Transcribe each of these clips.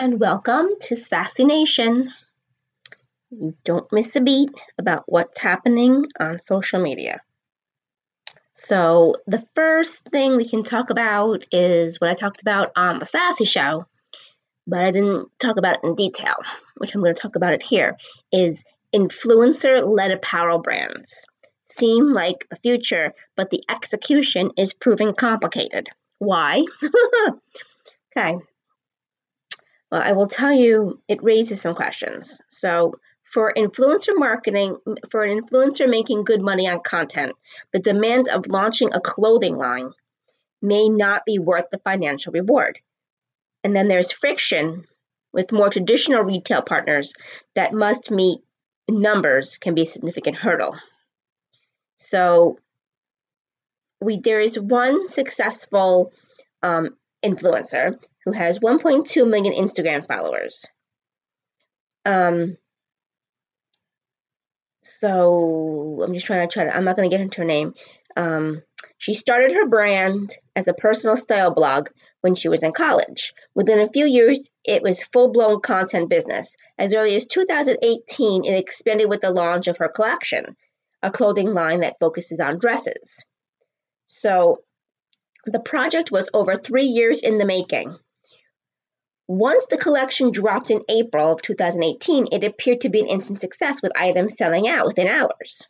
and welcome to Sassy Nation. Don't miss a beat about what's happening on social media. So, the first thing we can talk about is what I talked about on the Sassy Show, but I didn't talk about it in detail, which I'm going to talk about it here, is influencer led apparel brands. Seem like the future, but the execution is proving complicated. Why? okay, well, I will tell you, it raises some questions. So, for influencer marketing, for an influencer making good money on content, the demand of launching a clothing line may not be worth the financial reward. And then there's friction with more traditional retail partners that must meet numbers can be a significant hurdle. So we there is one successful um, influencer who has 1.2 million Instagram followers. Um, so I'm just trying to try to. I'm not going to get into her name. Um, she started her brand as a personal style blog when she was in college. Within a few years, it was full blown content business. As early as 2018, it expanded with the launch of her collection, a clothing line that focuses on dresses. So the project was over three years in the making. Once the collection dropped in April of 2018, it appeared to be an instant success with items selling out within hours.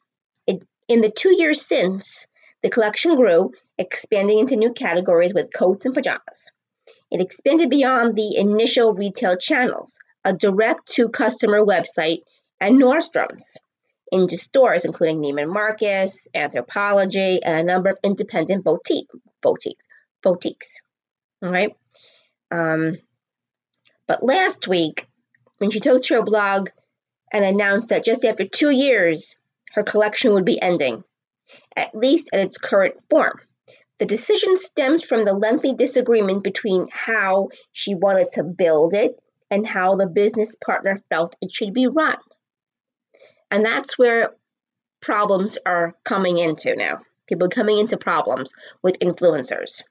It, in the two years since, the collection grew, expanding into new categories with coats and pajamas. It expanded beyond the initial retail channels, a direct to customer website, and Nordstrom's into stores including Neiman Marcus, Anthropologie, and a number of independent boutique, boutiques. Boutiques. All right. Um, but last week, when she took to her blog and announced that just after two years, her collection would be ending, at least at its current form. The decision stems from the lengthy disagreement between how she wanted to build it and how the business partner felt it should be run. And that's where problems are coming into now. People coming into problems with influencers.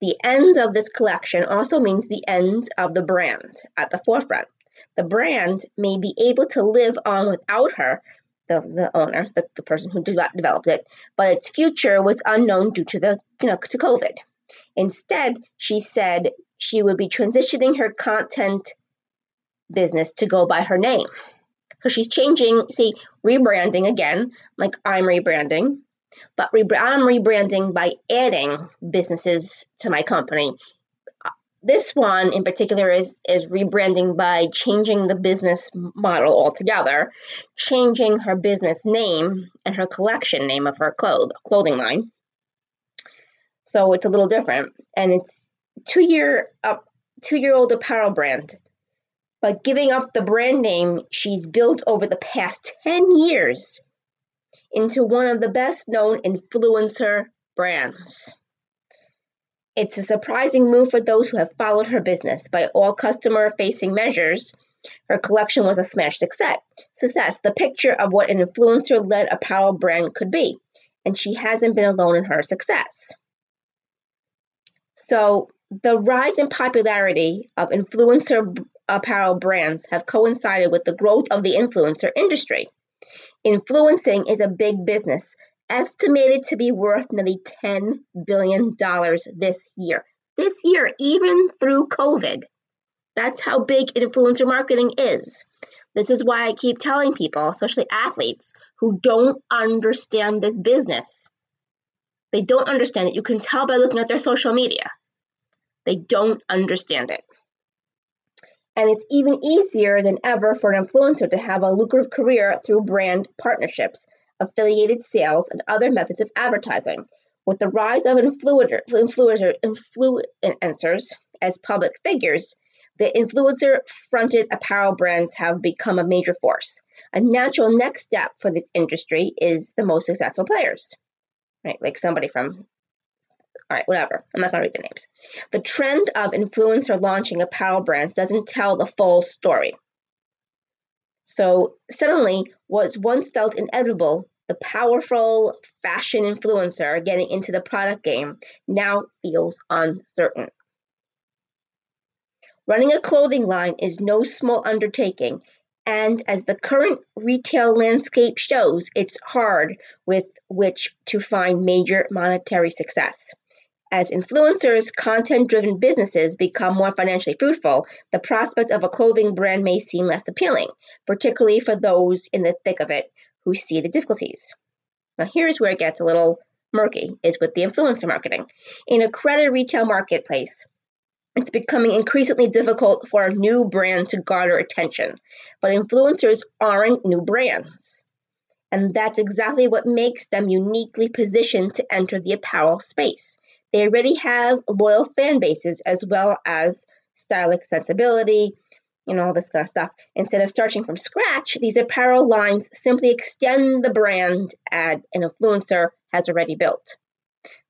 The end of this collection also means the end of the brand at the forefront. The brand may be able to live on without her, the, the owner, the, the person who de- developed it, but its future was unknown due to the you know to COVID. Instead, she said she would be transitioning her content business to go by her name. So she's changing, see, rebranding again, like I'm rebranding. But re- I'm rebranding by adding businesses to my company. Uh, this one in particular is, is rebranding by changing the business model altogether, changing her business name and her collection name of her cloth- clothing line. So it's a little different. And it's two year up two year old apparel brand. But giving up the brand name she's built over the past 10 years into one of the best known influencer brands. It's a surprising move for those who have followed her business. By all customer facing measures, her collection was a smash success. Success, the picture of what an influencer led apparel brand could be. And she hasn't been alone in her success. So, the rise in popularity of influencer apparel brands have coincided with the growth of the influencer industry. Influencing is a big business, estimated to be worth nearly $10 billion this year. This year, even through COVID. That's how big influencer marketing is. This is why I keep telling people, especially athletes, who don't understand this business. They don't understand it. You can tell by looking at their social media. They don't understand it. And it's even easier than ever for an influencer to have a lucrative career through brand partnerships, affiliated sales, and other methods of advertising. With the rise of influencer, influencer, influencers as public figures, the influencer fronted apparel brands have become a major force. A natural next step for this industry is the most successful players, right? Like somebody from all right, whatever. I'm not going to read the names. The trend of influencer launching apparel brands doesn't tell the full story. So, suddenly, what once felt inevitable, the powerful fashion influencer getting into the product game now feels uncertain. Running a clothing line is no small undertaking, and as the current retail landscape shows, it's hard with which to find major monetary success. As influencers, content driven businesses become more financially fruitful, the prospect of a clothing brand may seem less appealing, particularly for those in the thick of it who see the difficulties. Now, here's where it gets a little murky is with the influencer marketing. In a crowded retail marketplace, it's becoming increasingly difficult for a new brand to garner attention, but influencers aren't new brands. And that's exactly what makes them uniquely positioned to enter the apparel space. They already have loyal fan bases as well as stylic sensibility, and all this kind of stuff. Instead of starting from scratch, these apparel lines simply extend the brand ad an influencer has already built.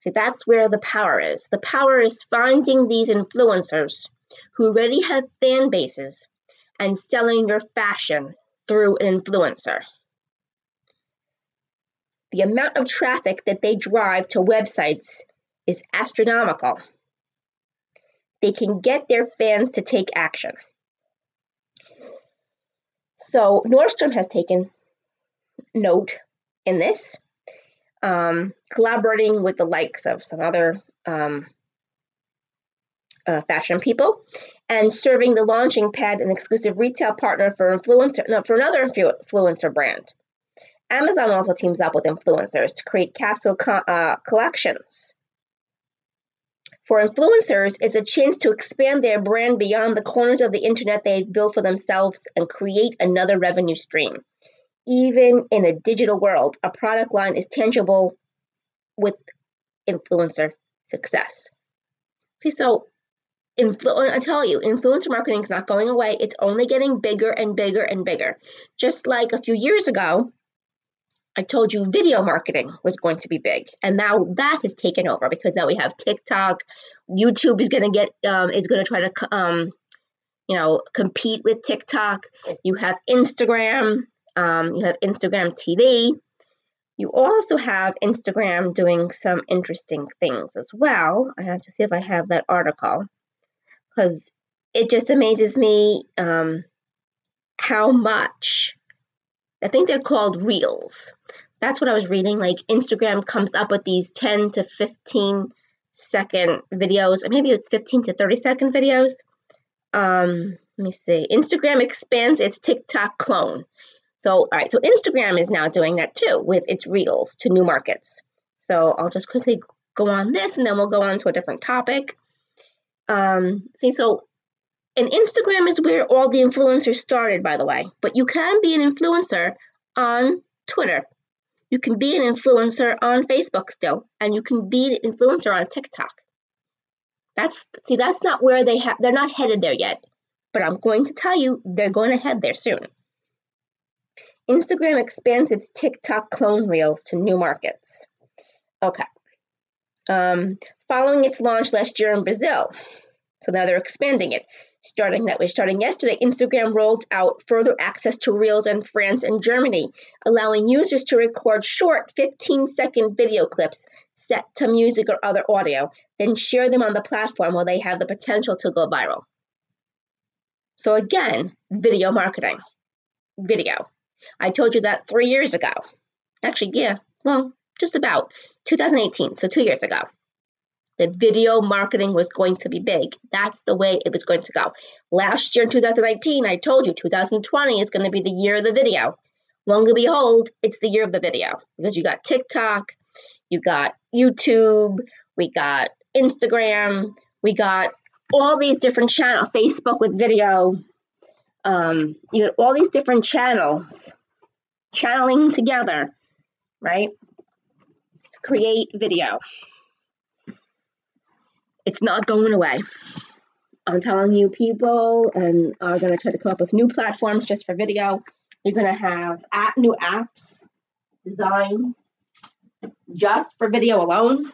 See, that's where the power is. The power is finding these influencers who already have fan bases and selling your fashion through an influencer. The amount of traffic that they drive to websites is astronomical. They can get their fans to take action. So Nordstrom has taken note in this, um, collaborating with the likes of some other um, uh, fashion people, and serving the launching pad an exclusive retail partner for influencer no, for another influencer brand. Amazon also teams up with influencers to create capsule co- uh, collections for influencers, it's a chance to expand their brand beyond the corners of the internet they've built for themselves and create another revenue stream. Even in a digital world, a product line is tangible with influencer success. See, so influ- I tell you, influencer marketing is not going away. It's only getting bigger and bigger and bigger. Just like a few years ago, I told you video marketing was going to be big, and now that has taken over because now we have TikTok, YouTube is going to get um, is going to try to um, you know compete with TikTok. You have Instagram, um, you have Instagram TV. You also have Instagram doing some interesting things as well. I have to see if I have that article because it just amazes me um, how much I think they're called reels. That's what I was reading. Like Instagram comes up with these 10 to 15 second videos, or maybe it's 15 to 30 second videos. Um, let me see. Instagram expands its TikTok clone. So, all right, so Instagram is now doing that too with its reels to new markets. So I'll just quickly go on this and then we'll go on to a different topic. Um, see, so and Instagram is where all the influencers started, by the way. But you can be an influencer on Twitter. You can be an influencer on Facebook still, and you can be an influencer on TikTok. That's see, that's not where they have. They're not headed there yet. But I'm going to tell you, they're going to head there soon. Instagram expands its TikTok clone reels to new markets. Okay. Um, following its launch last year in Brazil, so now they're expanding it. Starting that way, starting yesterday, Instagram rolled out further access to Reels in France and Germany, allowing users to record short 15 second video clips set to music or other audio, then share them on the platform where they have the potential to go viral. So, again, video marketing. Video. I told you that three years ago. Actually, yeah, well, just about 2018, so two years ago that video marketing was going to be big. That's the way it was going to go. Last year in 2019, I told you 2020 is going to be the year of the video. Long and behold, it's the year of the video because you got TikTok, you got YouTube, we got Instagram, we got all these different channels, Facebook with video, um, you got all these different channels channeling together, right? To create video. It's not going away. I'm telling you, people and are going to try to come up with new platforms just for video. You're going to have app, new apps designed just for video alone.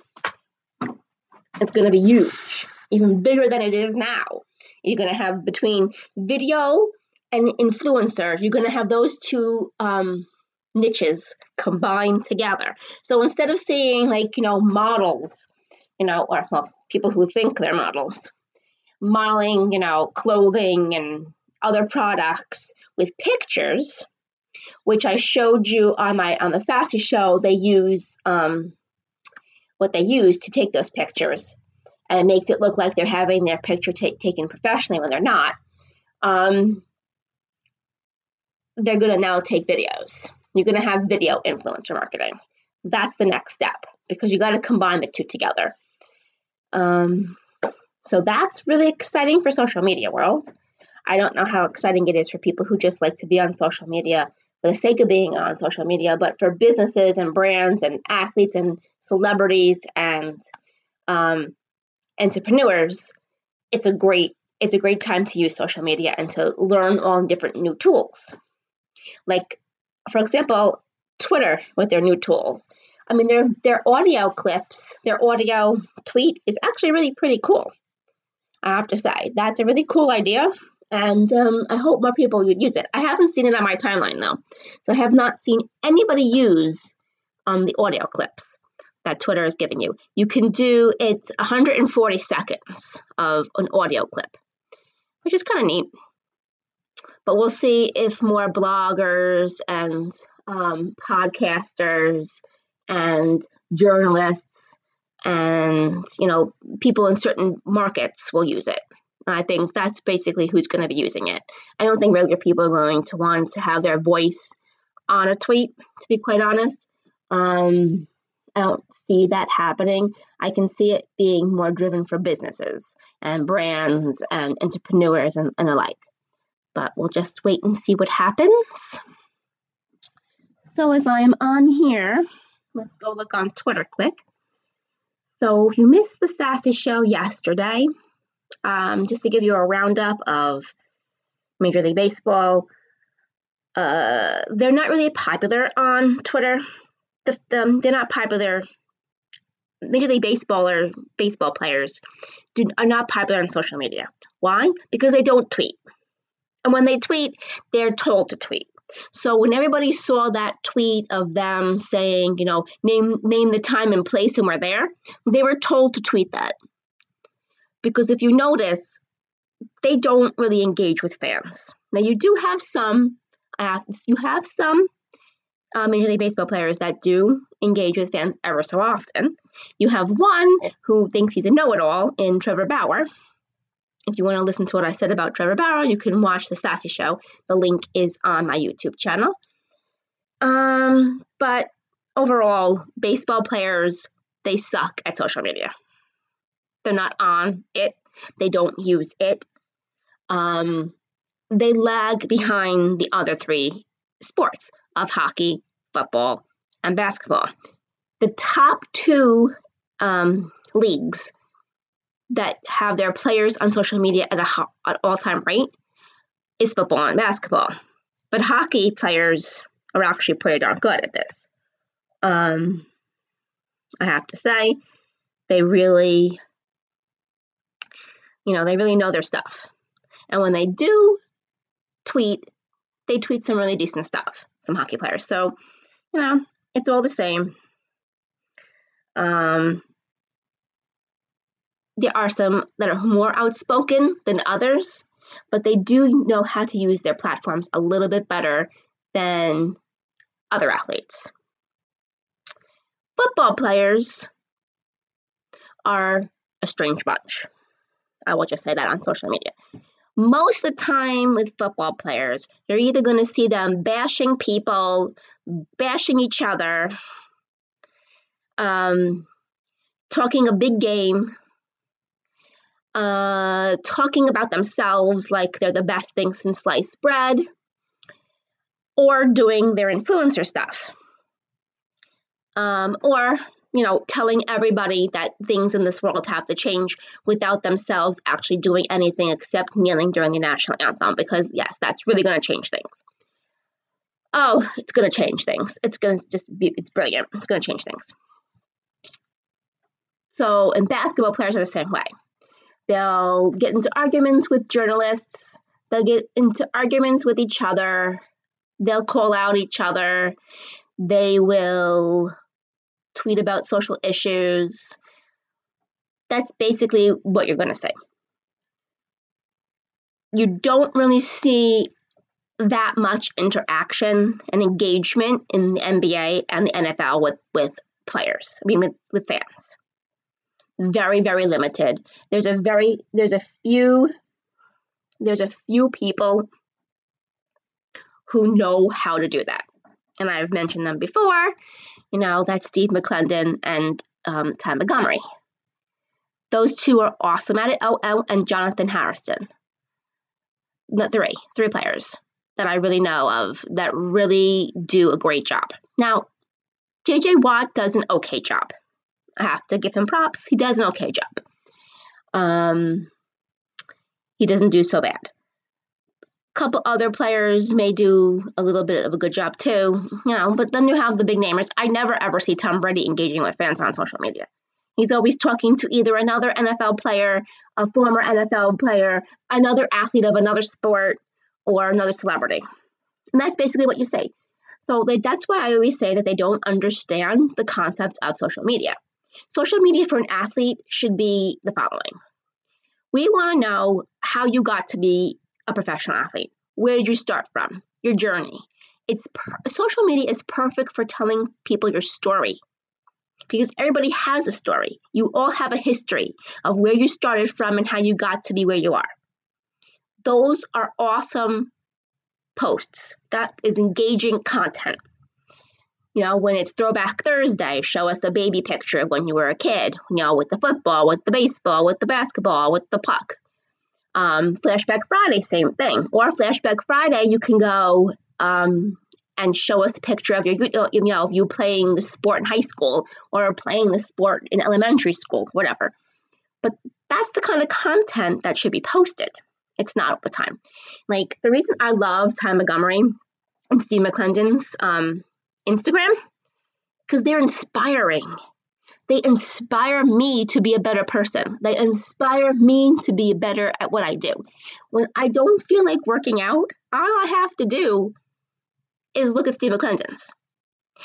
It's going to be huge, even bigger than it is now. You're going to have between video and influencer, you're going to have those two um, niches combined together. So instead of seeing like, you know, models you know, or well, people who think they're models. modeling, you know, clothing and other products with pictures, which I showed you on my on the Sassy show. They use um, what they use to take those pictures, and it makes it look like they're having their picture taken professionally when they're not. Um, they're going to now take videos. You're going to have video influencer marketing. That's the next step because you got to combine the two together. Um, so that's really exciting for social media world. I don't know how exciting it is for people who just like to be on social media for the sake of being on social media, but for businesses and brands and athletes and celebrities and um, entrepreneurs, it's a great it's a great time to use social media and to learn all different new tools. Like, for example, Twitter with their new tools. I mean, their their audio clips, their audio tweet is actually really pretty cool. I have to say that's a really cool idea, and um, I hope more people would use it. I haven't seen it on my timeline though, so I have not seen anybody use um, the audio clips that Twitter is giving you. You can do it's 140 seconds of an audio clip, which is kind of neat. But we'll see if more bloggers and um, podcasters and journalists and you know people in certain markets will use it. I think that's basically who's going to be using it. I don't think regular people are going to want to have their voice on a tweet. To be quite honest, um, I don't see that happening. I can see it being more driven for businesses and brands and entrepreneurs and, and alike. But we'll just wait and see what happens. So as I am on here, let's go look on Twitter quick. So if you missed the Sassy show yesterday, um, just to give you a roundup of Major League Baseball, uh, they're not really popular on Twitter. The, the, they're not popular. Major League Baseball or baseball players do, are not popular on social media. Why? Because they don't tweet. And when they tweet, they're told to tweet. So when everybody saw that tweet of them saying, you know, name name the time and place and we're there, they were told to tweet that. Because if you notice, they don't really engage with fans. Now you do have some, uh, you have some uh, Major League Baseball players that do engage with fans ever so often. You have one who thinks he's a know-it-all in Trevor Bauer, if you want to listen to what I said about Trevor Bauer, you can watch the Sassy Show. The link is on my YouTube channel. Um, but overall, baseball players they suck at social media. They're not on it. They don't use it. Um, they lag behind the other three sports of hockey, football, and basketball. The top two um, leagues that have their players on social media at a at all time rate is football and basketball. But hockey players are actually pretty darn good at this. Um, I have to say, they really, you know, they really know their stuff. And when they do tweet, they tweet some really decent stuff, some hockey players. So, you know, it's all the same. Um, there are some that are more outspoken than others, but they do know how to use their platforms a little bit better than other athletes. Football players are a strange bunch. I will just say that on social media. Most of the time with football players, you're either going to see them bashing people, bashing each other, um, talking a big game, uh, talking about themselves like they're the best thing since sliced bread, or doing their influencer stuff. Um, or, you know, telling everybody that things in this world have to change without themselves actually doing anything except kneeling during the national anthem, because, yes, that's really going to change things. Oh, it's going to change things. It's going to just be, it's brilliant. It's going to change things. So, and basketball players are the same way. They'll get into arguments with journalists. They'll get into arguments with each other. They'll call out each other. They will tweet about social issues. That's basically what you're going to say. you don't really see that much interaction and engagement in the NBA and the NFL with, with players, I mean, with, with fans. Very, very limited. There's a very, there's a few, there's a few people who know how to do that. And I've mentioned them before. You know, that's Steve McLendon and um, Ty Montgomery. Those two are awesome at it. Oh, oh, and Jonathan Harrison. The three, three players that I really know of that really do a great job. Now, JJ Watt does an okay job. I have to give him props. He does an okay job. Um, he doesn't do so bad. A couple other players may do a little bit of a good job too, you know, but then you have the big namers. I never ever see Tom Brady engaging with fans on social media. He's always talking to either another NFL player, a former NFL player, another athlete of another sport, or another celebrity. And that's basically what you say. So that's why I always say that they don't understand the concept of social media. Social media for an athlete should be the following We want to know how you got to be a professional athlete. Where did you start from? Your journey. It's per- social media is perfect for telling people your story because everybody has a story. You all have a history of where you started from and how you got to be where you are. Those are awesome posts. That is engaging content. You know, when it's Throwback Thursday, show us a baby picture of when you were a kid, you know, with the football, with the baseball, with the basketball, with the puck. Um, Flashback Friday, same thing. Or Flashback Friday, you can go um, and show us a picture of your, you know, of you playing the sport in high school or playing the sport in elementary school, whatever. But that's the kind of content that should be posted. It's not all the time. Like the reason I love Ty Montgomery and Steve McLendon's um, Instagram, because they're inspiring. They inspire me to be a better person. They inspire me to be better at what I do. When I don't feel like working out, all I have to do is look at Steve McLendon's.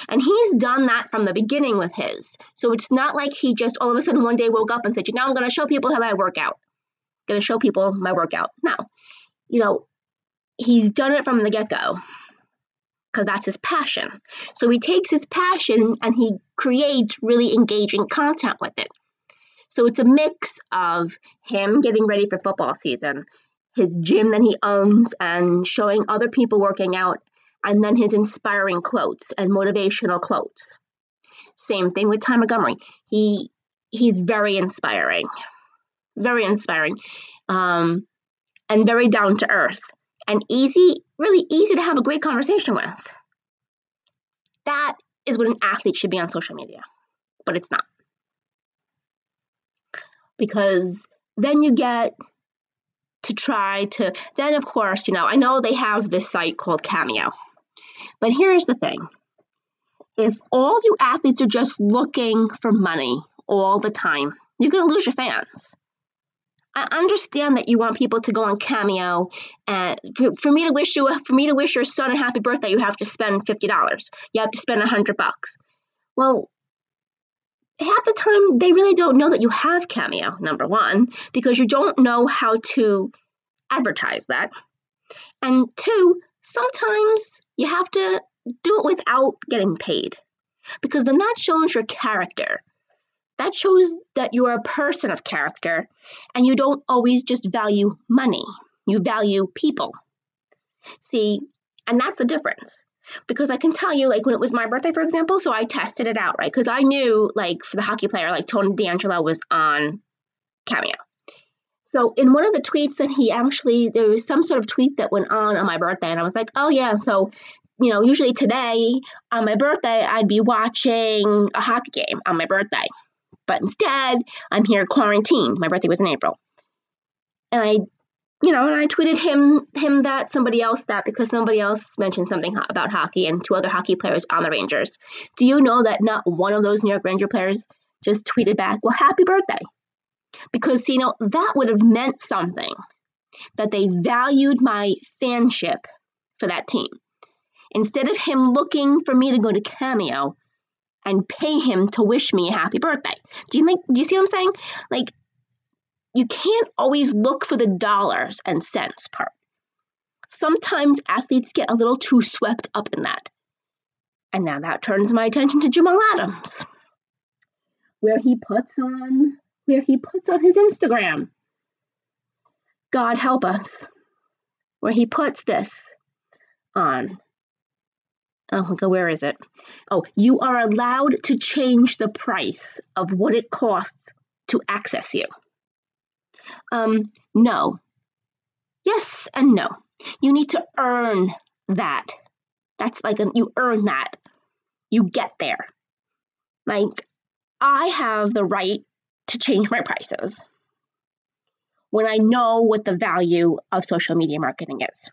And he's done that from the beginning with his. So it's not like he just all of a sudden one day woke up and said, Now I'm going to show people how I work out going to show people my workout. Now, you know, he's done it from the get go because that's his passion. So he takes his passion and he creates really engaging content with it. So it's a mix of him getting ready for football season, his gym that he owns, and showing other people working out, and then his inspiring quotes and motivational quotes. Same thing with Ty Montgomery. He he's very inspiring very inspiring, um, and very down to earth, and easy, really easy to have a great conversation with. That is what an athlete should be on social media, but it's not. Because then you get to try to, then of course, you know, I know they have this site called Cameo, but here's the thing if all you athletes are just looking for money all the time, you're going to lose your fans. I understand that you want people to go on Cameo, and for, for me to wish you for me to wish your son a happy birthday, you have to spend fifty dollars. You have to spend a hundred bucks. Well, half the time they really don't know that you have Cameo. Number one, because you don't know how to advertise that, and two, sometimes you have to do it without getting paid, because then that shows your character that shows that you are a person of character and you don't always just value money, you value people. See, and that's the difference. Because I can tell you, like when it was my birthday, for example, so I tested it out, right? Because I knew, like, for the hockey player, like Tony DeAngelo was on Cameo. So in one of the tweets that he actually, there was some sort of tweet that went on on my birthday, and I was like, oh yeah, so you know, usually today on my birthday, I'd be watching a hockey game on my birthday. But instead, I'm here quarantined. My birthday was in April. And I, you know, and I tweeted him him that, somebody else that, because somebody else mentioned something about hockey and two other hockey players on the Rangers. Do you know that not one of those New York Ranger players just tweeted back, well, happy birthday? Because, you know, that would have meant something that they valued my fanship for that team. Instead of him looking for me to go to Cameo, and pay him to wish me a happy birthday. Do you think do you see what I'm saying? Like you can't always look for the dollars and cents part. Sometimes athletes get a little too swept up in that. And now that turns my attention to Jamal Adams, where he puts on where he puts on his Instagram. God help us. Where he puts this on. Oh, where is it? Oh, you are allowed to change the price of what it costs to access you. Um, no. Yes and no. You need to earn that. That's like you earn that. You get there. Like, I have the right to change my prices when I know what the value of social media marketing is.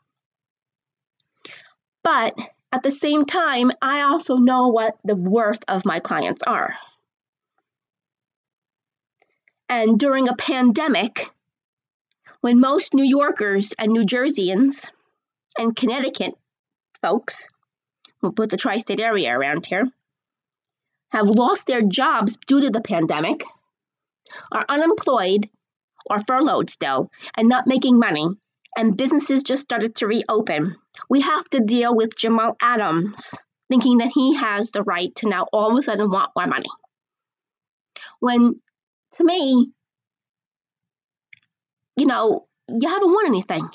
But at the same time, I also know what the worth of my clients are. And during a pandemic, when most New Yorkers and New Jerseyans and Connecticut folks, we'll put the tri state area around here, have lost their jobs due to the pandemic, are unemployed or furloughed still, and not making money, and businesses just started to reopen, we have to deal with Jamal Adams thinking that he has the right to now all of a sudden want more money. When to me, you know, you haven't won anything.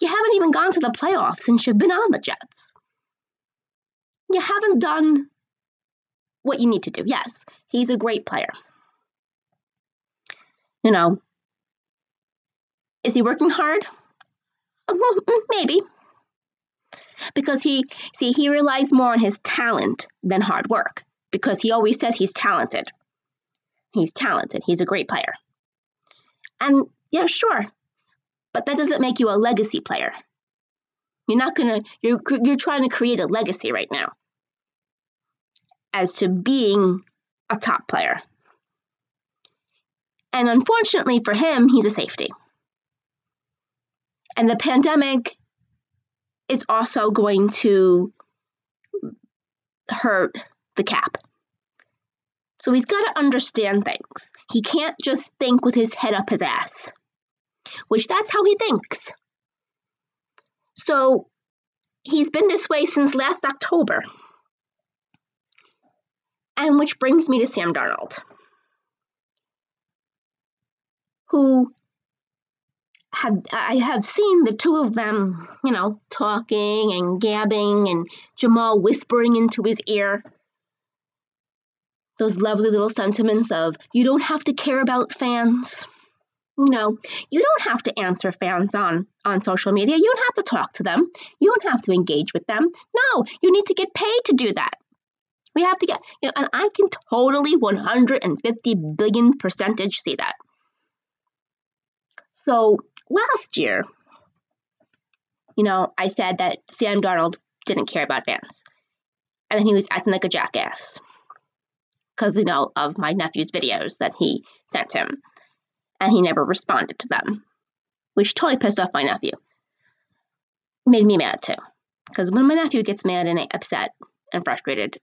You haven't even gone to the playoffs since you've been on the Jets. You haven't done what you need to do. Yes, he's a great player. You know, is he working hard? Maybe. Because he, see, he relies more on his talent than hard work because he always says he's talented. He's talented. He's a great player. And yeah, sure. But that doesn't make you a legacy player. You're not to, you're, you're trying to create a legacy right now as to being a top player. And unfortunately for him, he's a safety. And the pandemic is also going to hurt the cap. So he's got to understand things. He can't just think with his head up his ass, which that's how he thinks. So he's been this way since last October. And which brings me to Sam Darnold, who had I have seen the two of them, you know, talking and gabbing and Jamal whispering into his ear those lovely little sentiments of you don't have to care about fans. You know, you don't have to answer fans on on social media. You don't have to talk to them. You don't have to engage with them. No, you need to get paid to do that. We have to get, you know, and I can totally 150 billion percentage see that. So last year, you know, I said that Sam Darnold didn't care about fans. And then he was acting like a jackass because, you know, of my nephew's videos that he sent him. And he never responded to them, which totally pissed off my nephew. Made me mad too. Because when my nephew gets mad and upset and frustrated,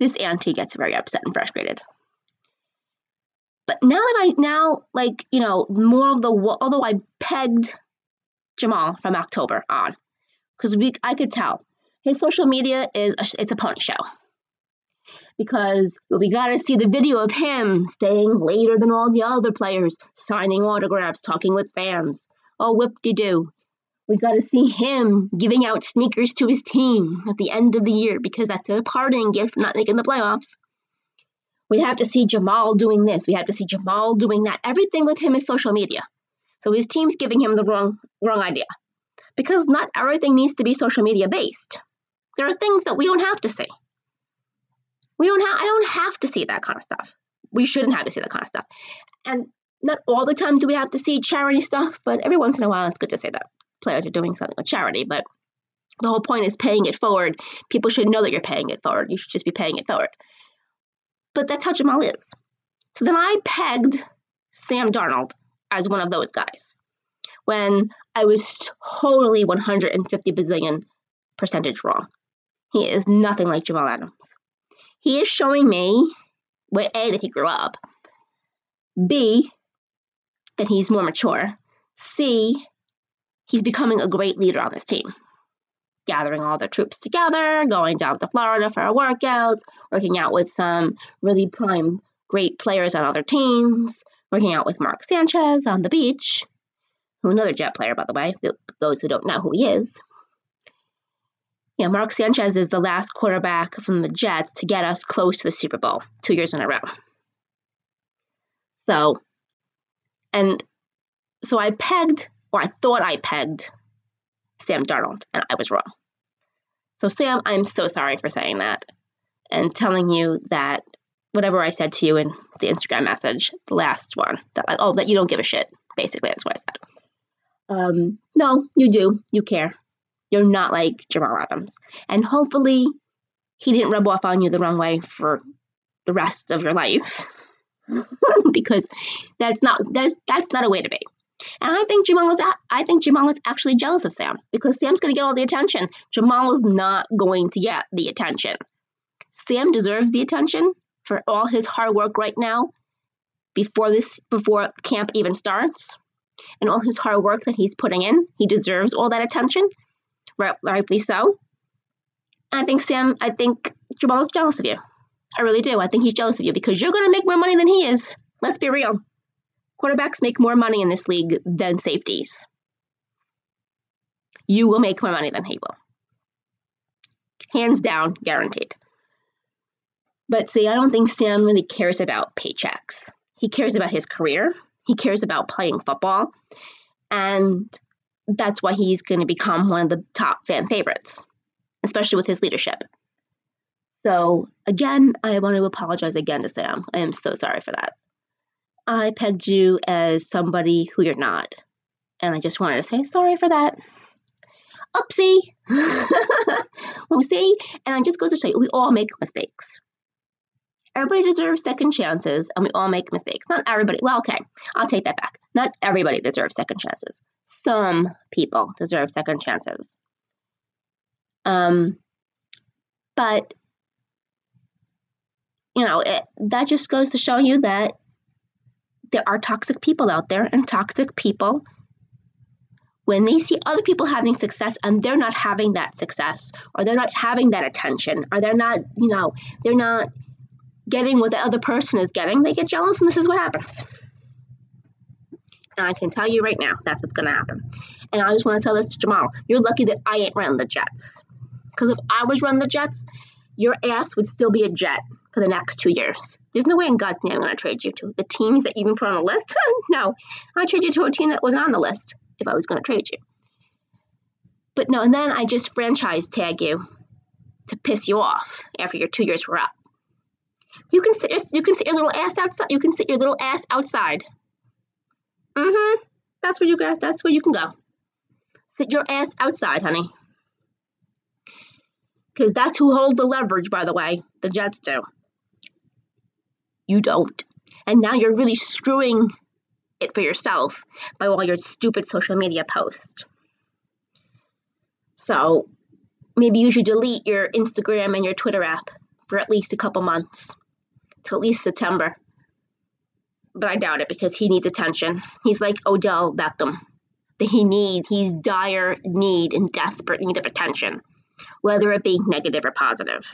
this auntie gets very upset and frustrated. But now that I now like you know more of the although I pegged Jamal from October on because we I could tell his social media is a, it's a pony show because we got to see the video of him staying later than all the other players, signing autographs, talking with fans. Oh, whoop de doo. We got to see him giving out sneakers to his team at the end of the year because that's a parting gift for not making the playoffs. We have to see Jamal doing this. We have to see Jamal doing that. Everything with him is social media. So his team's giving him the wrong wrong idea. Because not everything needs to be social media based. There are things that we don't have to see. We don't have I don't have to see that kind of stuff. We shouldn't have to see that kind of stuff. And not all the time do we have to see charity stuff, but every once in a while it's good to say that players are doing something with charity. But the whole point is paying it forward. People should know that you're paying it forward. You should just be paying it forward. But that's how Jamal is. So then I pegged Sam Darnold as one of those guys when I was totally 150 bazillion percentage wrong. He is nothing like Jamal Adams. He is showing me, where A, that he grew up, B, that he's more mature. C, he's becoming a great leader on this team. Gathering all the troops together, going down to Florida for a workout, working out with some really prime great players on other teams, working out with Mark Sanchez on the beach, who another Jet player, by the way, those who don't know who he is. Yeah, Mark Sanchez is the last quarterback from the Jets to get us close to the Super Bowl two years in a row. So, and so I pegged, or I thought I pegged Sam Darnold, and I was wrong. So, Sam, I'm so sorry for saying that and telling you that whatever I said to you in the Instagram message, the last one, that like, oh, that you don't give a shit. Basically, that's what I said. Um, no, you do. You care. You're not like Jamal Adams, and hopefully, he didn't rub off on you the wrong way for the rest of your life, because that's not that's that's not a way to be. And I think Jamal is I think Jamal is actually jealous of Sam because Sam's going to get all the attention. Jamal is not going to get the attention. Sam deserves the attention for all his hard work right now before this before camp even starts and all his hard work that he's putting in. He deserves all that attention, right, rightfully so. I think Sam, I think Jamal's jealous of you. I really do. I think he's jealous of you because you're going to make more money than he is. Let's be real. Quarterbacks make more money in this league than safeties. You will make more money than he will. Hands down, guaranteed. But see, I don't think Sam really cares about paychecks. He cares about his career. He cares about playing football. And that's why he's going to become one of the top fan favorites, especially with his leadership. So, again, I want to apologize again to Sam. I am so sorry for that. I pegged you as somebody who you're not. And I just wanted to say sorry for that. Oopsie! see, and I just go to show you, we all make mistakes. Everybody deserves second chances, and we all make mistakes. Not everybody. Well, okay, I'll take that back. Not everybody deserves second chances. Some people deserve second chances. Um, but you know, it, that just goes to show you that there are toxic people out there, and toxic people, when they see other people having success and they're not having that success, or they're not having that attention, or they're not, you know, they're not getting what the other person is getting, they get jealous, and this is what happens. And I can tell you right now, that's what's going to happen. And I just want to tell this to Jamal you're lucky that I ain't running the Jets. Because if I was running the Jets, your ass would still be a Jet for the next two years. There's no way in God's name I'm going to trade you to the teams that you've been put on the list. no, I'd trade you to a team that wasn't on the list if I was going to trade you. But no, and then I just franchise tag you to piss you off after your two years were up. You can sit your, you can sit your little ass outside. You can sit your little ass outside. Mm-hmm. That's where you guys. That's where you can go. Sit your ass outside, honey. Because that's who holds the leverage, by the way. The Jets do. You don't. And now you're really screwing it for yourself by all your stupid social media posts. So maybe you should delete your Instagram and your Twitter app for at least a couple months till at least September. But I doubt it because he needs attention. He's like Odell Beckham. That he need, he's dire need and desperate need of attention, whether it be negative or positive.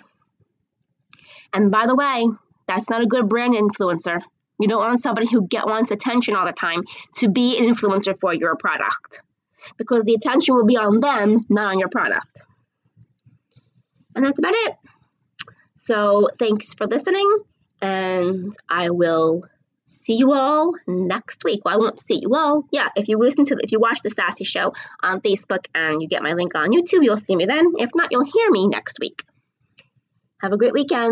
And by the way, that's not a good brand influencer. You don't want somebody who get wants attention all the time to be an influencer for your product. Because the attention will be on them, not on your product. And that's about it. So thanks for listening and I will see you all next week. Well, I won't see you all. Yeah, if you listen to, if you watch the Sassy Show on Facebook and you get my link on YouTube, you'll see me then. If not, you'll hear me next week. Have a great weekend.